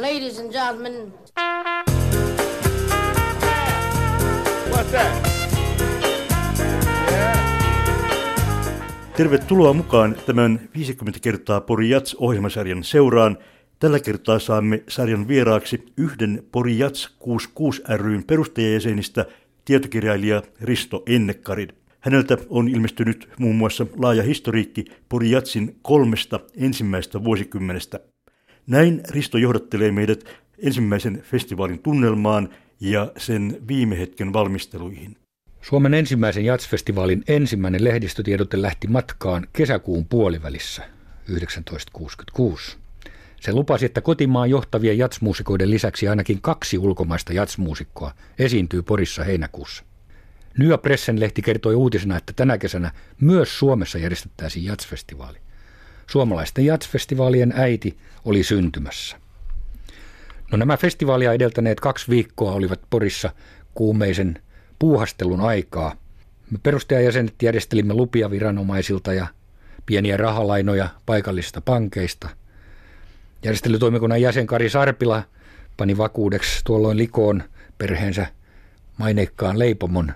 Ladies and gentlemen. What's that? Tervetuloa mukaan tämän 50 kertaa Pori Jats ohjelmasarjan seuraan. Tällä kertaa saamme sarjan vieraaksi yhden Pori Jats 66 ryn perustajajäsenistä tietokirjailija Risto Ennekkarin. Häneltä on ilmestynyt muun muassa laaja historiikki Pori Jatsin kolmesta ensimmäistä vuosikymmenestä. Näin Risto johdattelee meidät ensimmäisen festivaalin tunnelmaan ja sen viime hetken valmisteluihin. Suomen ensimmäisen jatsfestivaalin ensimmäinen lehdistötiedote lähti matkaan kesäkuun puolivälissä 1966. Se lupasi, että kotimaan johtavien jatsmuusikoiden lisäksi ainakin kaksi ulkomaista jatsmuusikkoa esiintyy Porissa heinäkuussa. Nya Pressen lehti kertoi uutisena, että tänä kesänä myös Suomessa järjestettäisiin jatsfestivaali. Suomalaisten jatsfestivaalien äiti oli syntymässä. No nämä festivaalia edeltäneet kaksi viikkoa olivat Porissa kuumeisen puuhastelun aikaa. Me perustajajäsenet järjestelimme lupia viranomaisilta ja pieniä rahalainoja paikallisista pankeista. Järjestelytoimikunnan jäsen Kari Sarpila pani vakuudeksi tuolloin likoon perheensä maineikkaan leipomon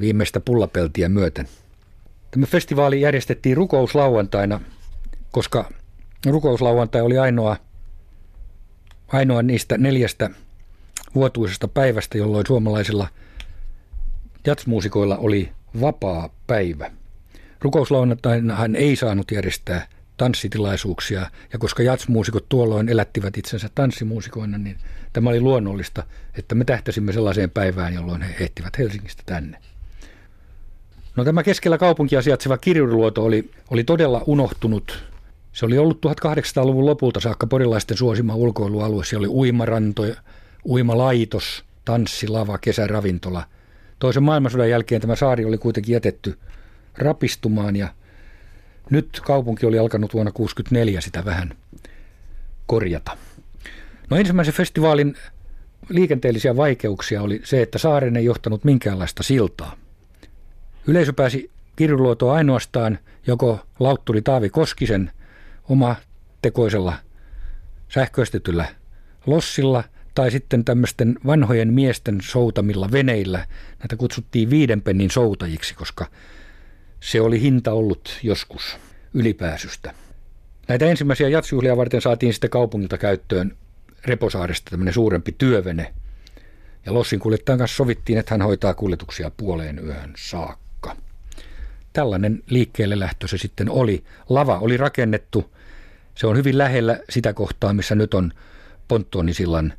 viimeistä pullapeltiä myöten. Tämä festivaali järjestettiin rukouslauantaina, koska rukouslauantai oli ainoa, ainoa niistä neljästä vuotuisesta päivästä, jolloin suomalaisilla – jatsmuusikoilla oli vapaa päivä. Rukouslauantainahan ei saanut järjestää tanssitilaisuuksia, ja koska jatsmuusikot tuolloin elättivät itsensä tanssimuusikoina, niin tämä oli luonnollista, että me tähtäsimme sellaiseen päivään, jolloin he ehtivät Helsingistä tänne. No tämä keskellä kaupunkia sijaitseva kirjuriluoto oli, oli todella unohtunut. Se oli ollut 1800-luvun lopulta saakka porilaisten suosima ulkoilualue. Se oli uimaranto, uimalaitos, tanssilava, kesäravintola – Toisen maailmansodan jälkeen tämä saari oli kuitenkin jätetty rapistumaan ja nyt kaupunki oli alkanut vuonna 1964 sitä vähän korjata. No ensimmäisen festivaalin liikenteellisiä vaikeuksia oli se, että saaren ei johtanut minkäänlaista siltaa. Yleisö pääsi kirjuluotoon ainoastaan joko lautturi Taavi Koskisen oma tekoisella sähköistetyllä lossilla – tai sitten tämmöisten vanhojen miesten soutamilla veneillä. Näitä kutsuttiin viiden pennin soutajiksi, koska se oli hinta ollut joskus ylipääsystä. Näitä ensimmäisiä jatsjuhlia varten saatiin sitten kaupungilta käyttöön Reposaaresta tämmöinen suurempi työvene. Ja Lossin kuljettajan kanssa sovittiin, että hän hoitaa kuljetuksia puoleen yön saakka. Tällainen liikkeelle lähtö se sitten oli. Lava oli rakennettu. Se on hyvin lähellä sitä kohtaa, missä nyt on Ponttonisillan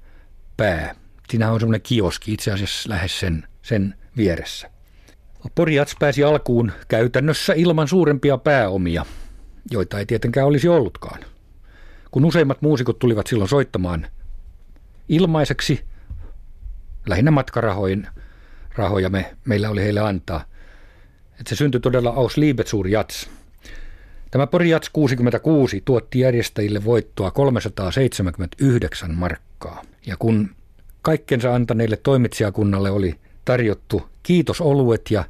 pää. Siinä on semmoinen kioski itse asiassa lähes sen, sen vieressä. Porjats pääsi alkuun käytännössä ilman suurempia pääomia, joita ei tietenkään olisi ollutkaan. Kun useimmat muusikot tulivat silloin soittamaan ilmaiseksi, lähinnä matkarahoin rahoja me, meillä oli heille antaa. Että se syntyi todella aus Liebetsur Jats. Tämä Pori Jats 66 tuotti järjestäjille voittoa 379 markkaa. Ja kun kaikkensa antaneille toimitsijakunnalle oli tarjottu kiitosoluet ja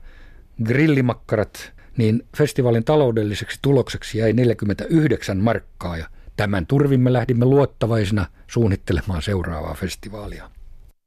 grillimakkarat, niin festivaalin taloudelliseksi tulokseksi jäi 49 markkaa ja tämän turvimme lähdimme luottavaisina suunnittelemaan seuraavaa festivaalia.